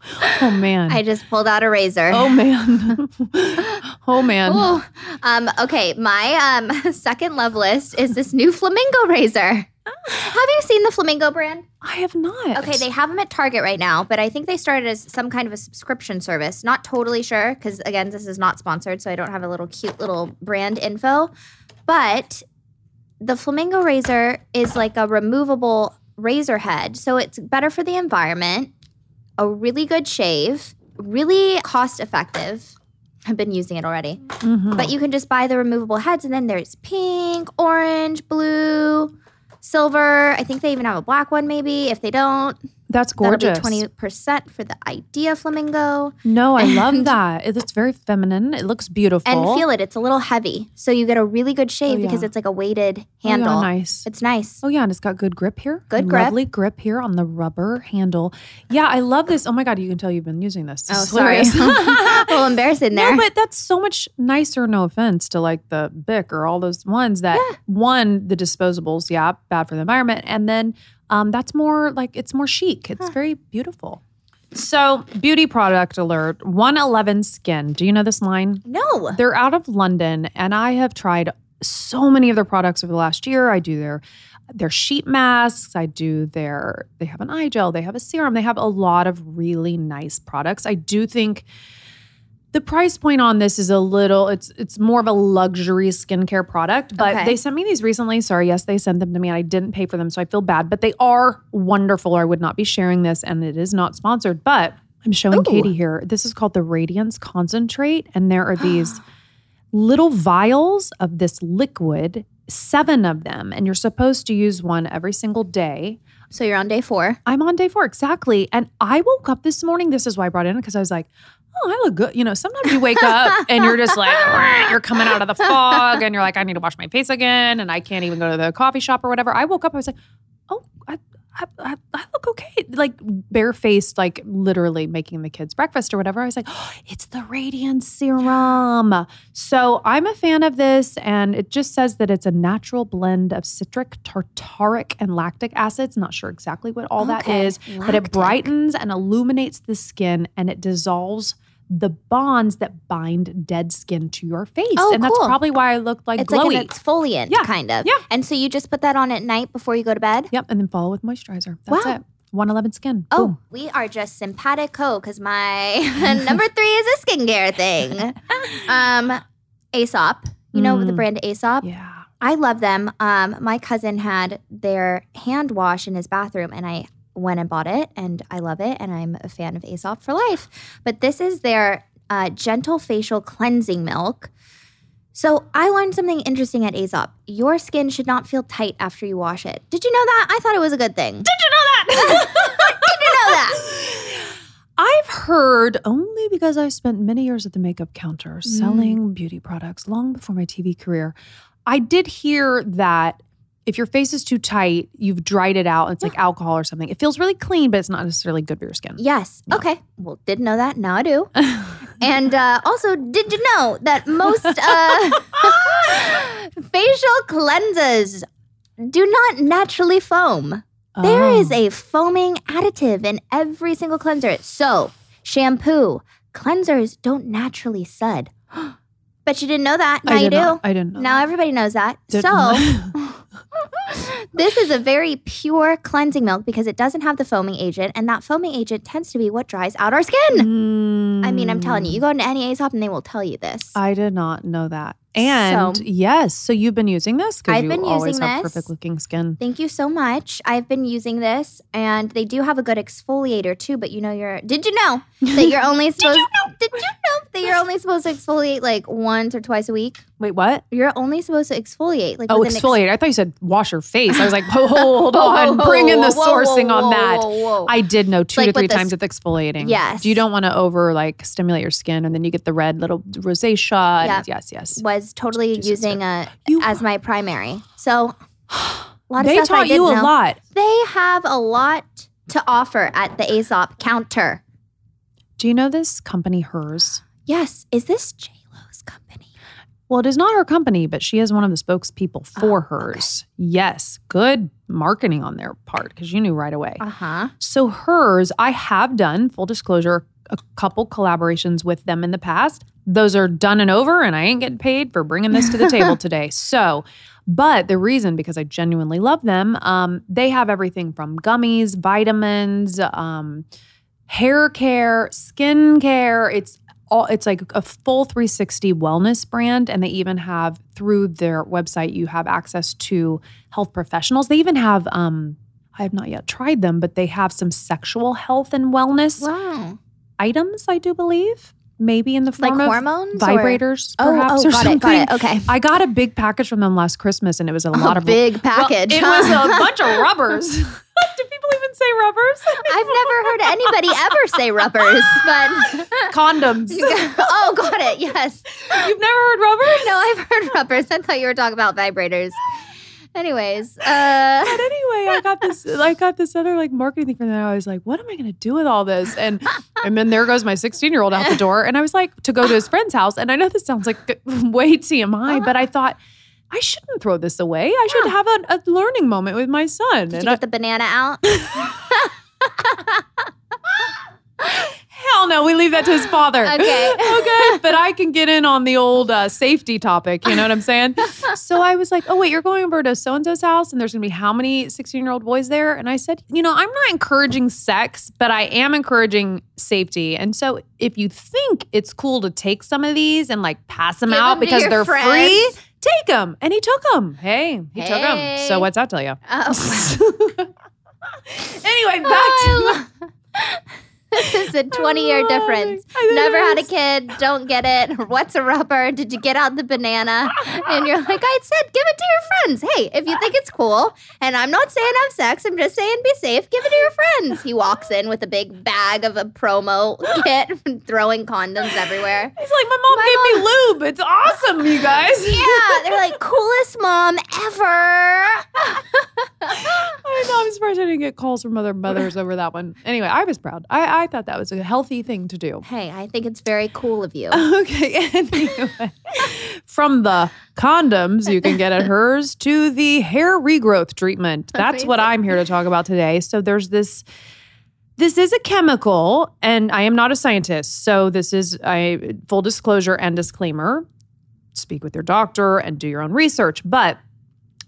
Oh man. I just pulled out a razor. oh man. oh man. Ooh. Um, okay, my um, second love list is this new flamingo razor. Have you seen the flamingo brand? I have not. Okay, they have them at Target right now, but I think they started as some kind of a subscription service. Not totally sure because again, this is not sponsored, so I don't have a little cute little brand info. But the flamingo razor is like a removable razor head, so it's better for the environment. A really good shave, really cost effective. I've been using it already. Mhm. But you can just buy the removable heads, and then there's pink, orange, blue, silver. I think they even have a black one, maybe. If they don't, That's gorgeous. twenty percent for the idea flamingo. no, I love that. It looks very feminine. It looks beautiful. And feel it; it's a little heavy, so you get a really good shave Oh, because it's like a weighted Oh, yeah, handle. nice. It's nice. Oh yeah, and it's got good grip here. Good grip. Lovely grip here on the rubber handle. Yeah, I love this. Oh my god, you can tell you've been using this. This Oh, sorry, a little embarrassing there. No, but that's so much nicer. No offense to like the Bic or all those ones that one the disposables, yeah, bad for the environment, and then um, that's more like it's more chic. It's very beautiful. So, beauty product alert: One Eleven Skin. Do you know this line? no, They're out of London, and I have tried so many of their products over the last year. I do their their sheet masks. I do their they have an eye gel. They have a serum. They have a lot of really nice products. I do think the price point on this is a little it's it's more of a luxury skincare product but Okay. they sent me these recently sorry yes they sent them to me and i didn't pay for them so i feel bad but they are wonderful or i would not be sharing this and it is not sponsored but i'm showing Ooh. katie here this is called the radiance concentrate and there are these little vials of this liquid seven of them and you're supposed to use one every single day so you're on day four. I'm on day four, exactly. And I woke up this morning. This is why I brought it in because I was like, oh, I look good. You know, sometimes you wake up and you're just like, you're coming out of the fog and you're like, I need to wash my face again and I can't even go to the coffee shop or whatever. I woke up, I was like, oh, I, I, I, I look okay. Like barefaced, like literally making the kids breakfast or whatever. I was like, oh, it's the radiance serum. So I'm a fan of this. And it just says that it's a natural blend of citric, tartaric, and lactic acids. Not sure exactly what all that Okay, is, but it brightens and illuminates the skin and it dissolves the bonds that bind dead skin to your face. Oh, and that's probably why I looked like it's glowy. like an exfoliant, Yeah, kind of. yeah. And so you just put that on at night before you go to bed? yep. And then follow with moisturizer. That's Wow. it. 111 skin. Oh, Boom. we are just simpatico because my number three is a skincare thing. Um, Aesop. You know the Mm. brand Aesop? Yeah. I love them. Um, my cousin had their hand wash in his bathroom, and I went and bought it, and I love it, and I'm a fan of Aesop for life. But this is their uh, gentle facial cleansing milk. So I learned something interesting at Aesop. Your skin should not feel tight after you wash it. Did you know that? I thought it was a good thing. Did you know that? Did you know that? I've heard only because I spent many years at the makeup counter Mm. selling beauty products long before my TV career. I did hear that if your face is too tight, you've dried it out. It's like alcohol or something. It feels really clean, but it's not necessarily good for your skin. Yes. Yeah. Okay. Well, didn't know that. Now I do. And uh, also, did you know that most uh, facial cleansers do not naturally foam? There is Oh. a foaming additive in every single cleanser. Soap, shampoo, cleansers don't naturally sud. but you didn't know that. Now I you do. not- I didn't know. now that. everybody knows that. Didn't so. this is a very pure cleansing milk because it doesn't have the foaming agent, and that foaming agent tends to be what dries out our skin. I mean, I'm telling you, you go into any Aesop and they will tell you this. Mm. I did not know that. And So- yes, so you've been using this because I've you been always using have this. perfect looking skin. Thank you so much. I've been using this, and they do have a good exfoliator too. But you know, you're did you know that you're only supposed did you know that you're only supposed to exfoliate like once or twice a week? Wait, what? You're only supposed to exfoliate like Oh, an ex- exfoliate. I thought you said wash your face. I was like, hold on, bring in the sourcing on that. I did know two Like to three times with exfoliating. Yes. You don't want to over like stimulate your skin and then you get the red little rosacea. And Yes, yes. was totally Jesus, using a You- as my primary. So a lot of They stuff taught you didn't a know. lot. They have a lot to offer at the Aesop counter. Do you know this company, hers? Yes, is this J Lo's company? Well, it is not her company, but she is one of the spokespeople for Oh, okay. hers. Yes, good marketing on their part because you knew right away. Uh huh. So hers, I have done full disclosure a couple collaborations with them in the past. Those are done and over, and I ain't getting paid for bringing this to the table today. So, but the reason because I genuinely love them, um, they have everything from gummies, vitamins, um, hair care, skin care. It's all it's like a full 360 wellness brand and they even have through their website you have access to health professionals they even have um i have not yet tried them but they have some sexual health and wellness Wow. items i do believe maybe in the Like form of hormones? vibrators Oh, oh perhaps oh, or got something it, got it. Okay. i got a big package from them last christmas and it was a oh, lot a of big Well, package. it huh? was a bunch of rubbers do people even say rubbers I've never heard anybody ever say rubbers, but condoms oh, got it. Yes. you've never heard rubbers No, I've heard rubbers. I thought you were talking about vibrators. Anyways, uh, But anyway, I got this. I got this other like marketing thing from there. I was like, "What am I going to do with all this?" And and then there goes my 16 year old out the door, and I was like, to go to his friend's house. And I know this sounds like way TMI, but I thought I shouldn't throw this away. I should have a, a learning moment with my son. did and you I, the banana out? Hell no, we leave that to his father. Okay. okay. But I can get in on the old uh, safety topic. You know what I'm saying? so I was like, oh, wait, you're going over to so and so's house and there's going to be how many 16 year old boys there? And I said, you know, I'm not encouraging sex, but I am encouraging safety. And so if you think it's cool to take some of these and like pass them Give out them because they're friends. free, take them. And he took them. Hey, he took them. So what's that tell you? Oh. anyway, back to I lo- this is a 20 year difference. Never had a kid, don't get it. What's a rubber? Did you get out the banana? And you're like, I said, give it to your friends. Hey, if you think it's cool, and I'm not saying have sex, I'm just saying be safe, give it to your friends. He walks in with a big bag of a promo kit, throwing condoms everywhere. He's like, my mom My gave me lube. It's awesome, you guys. Yeah, they're like, coolest mom ever. I know. I'm surprised I didn't get calls from other mothers over that one. Anyway, I was proud. I, I thought that was a healthy thing to do. Hey, I think it's very cool of you. Okay. Anyway, from the condoms you can get at hers to the hair regrowth treatment. That's what I'm here to talk about today. So there's this. This is a chemical, and I am not a scientist. So this is a full disclosure and disclaimer. Speak with your doctor and do your own research. But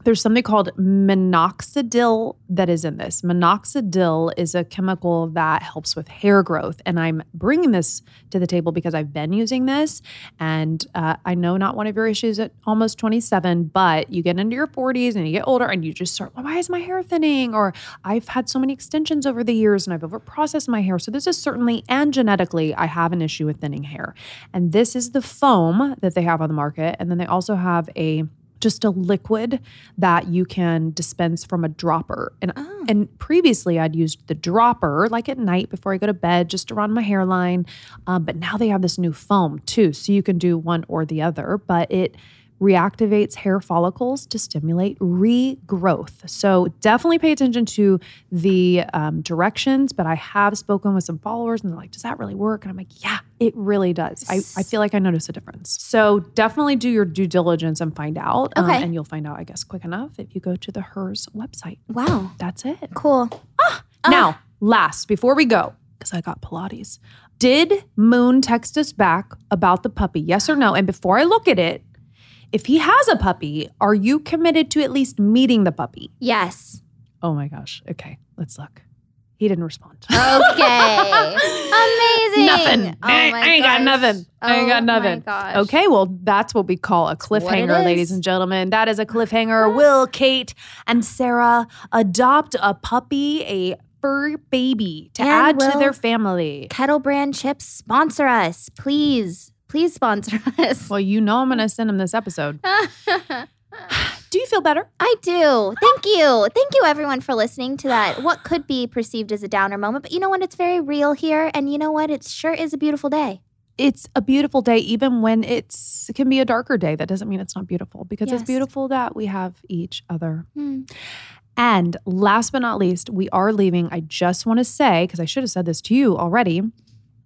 there's something called minoxidil that is in this. Minoxidil is a chemical that helps with hair growth. And I'm bringing this to the table because I've been using this. And uh, I know not one of your issues at almost 27, but you get into your 40s and you get older and you just start, why is my hair thinning? Or I've had so many extensions over the years and I've overprocessed my hair. So this is certainly, and genetically, I have an issue with thinning hair. And this is the foam that they have on the market. And then they also have a just a liquid that you can dispense from a dropper. And Oh. and previously I'd used the dropper like at night before I go to bed just around my hairline. Um, but now they have this new foam too, so you can do one or the other. But it reactivates hair follicles to stimulate regrowth. So definitely pay attention to the um, directions. But I have spoken with some followers and they're like, does that really work? And I'm like, yeah, it really does. I, I feel like I notice a difference. So definitely do your due diligence and find out. Um, Okay. and you'll find out, I guess, quick enough if you go to the HERS website. Wow, That's it. cool. Ah, Now, last, before we go, because I got Pilates, did Moon text us back about the puppy? Yes or no? And before I look at it, if he has a puppy, are you committed to at least meeting the puppy? Yes. Oh my gosh. Okay, let's look. He didn't respond. Okay. Amazing. Nothing. Oh I- I ain't got gosh. nothing. I ain't got Oh nothing. Okay, well, that's what we call a cliffhanger, ladies and gentlemen. That is a cliffhanger. Will Cait and Sarah adopt a puppy, a fur baby, to And add to their family? Kettle Brand Chips sponsor us, please. Please sponsor us. Well, you know I'm going to send him this episode. Do you feel better? I do. Thank you. Thank you, everyone, for listening to that. What could be perceived as a downer moment, but you know what? It's very real here, and you know what? It sure is a beautiful day. It's a beautiful day, even when it's it can be a darker day. That doesn't mean it's not beautiful because Yes. it's beautiful that we have each other. Hmm. And last but not least, we are leaving. I just want to say, because I should have said this to you already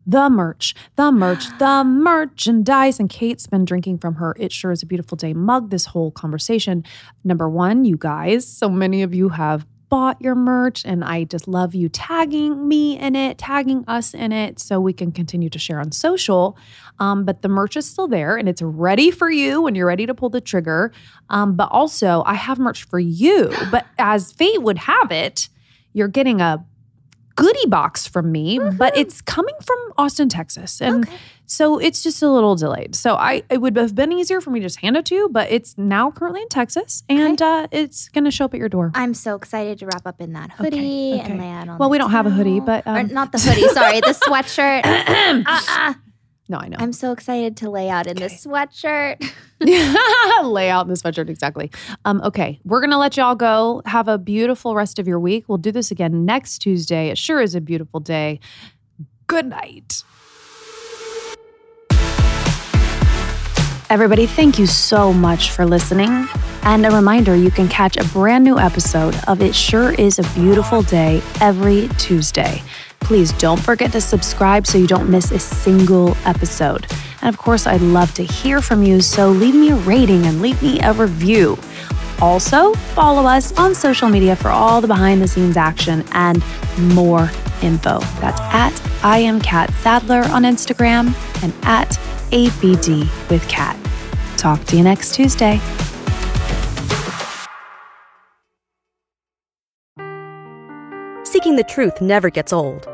the merch, the merch, the merchandise. And Cait's been drinking from her It Sure Is a Beautiful Day mug this whole conversation. Number one, you guys, so many of you have bought your merch, and I just love you tagging me in it, tagging us in it, so we can continue to share on social. Um, but the merch is still there and it's ready for you when you're ready to pull the trigger. Um, but also, I have merch for you. But as fate would have it, you're getting a goodie box from me, but it's coming from Austin, Texas. And Okay. so it's just a little delayed. So I it would have been easier for me to just hand it to you, but it's now currently in Texas and uh, it's gonna show up at your door. I'm so excited to wrap up in that hoodie okay. and lay out on Well, we don't have a hoodie, but, um, not the hoodie. Sorry, the sweatshirt. Uh-uh. No, I know. I'm so excited to lay out in the Okay. sweatshirt. Lay out in the sweatshirt exactly. Um, okay, we're gonna let y'all go. Have a beautiful rest of your week. We'll do this again next Tuesday. It sure is a beautiful day. Good night. Everybody, thank you so much for listening. And a reminder you can catch a brand new episode of It Sure Is a Beautiful Day every Tuesday. Please don't forget to subscribe so you don't miss a single episode. And of course, I'd love to hear from you, so leave me a rating and leave me a review. Also, follow us on social media for all the behind the scenes action and more info. That's at I am Catt Sadler on Instagram and at ABD with Catt. Talk to you next Tuesday. Seeking the truth never gets old.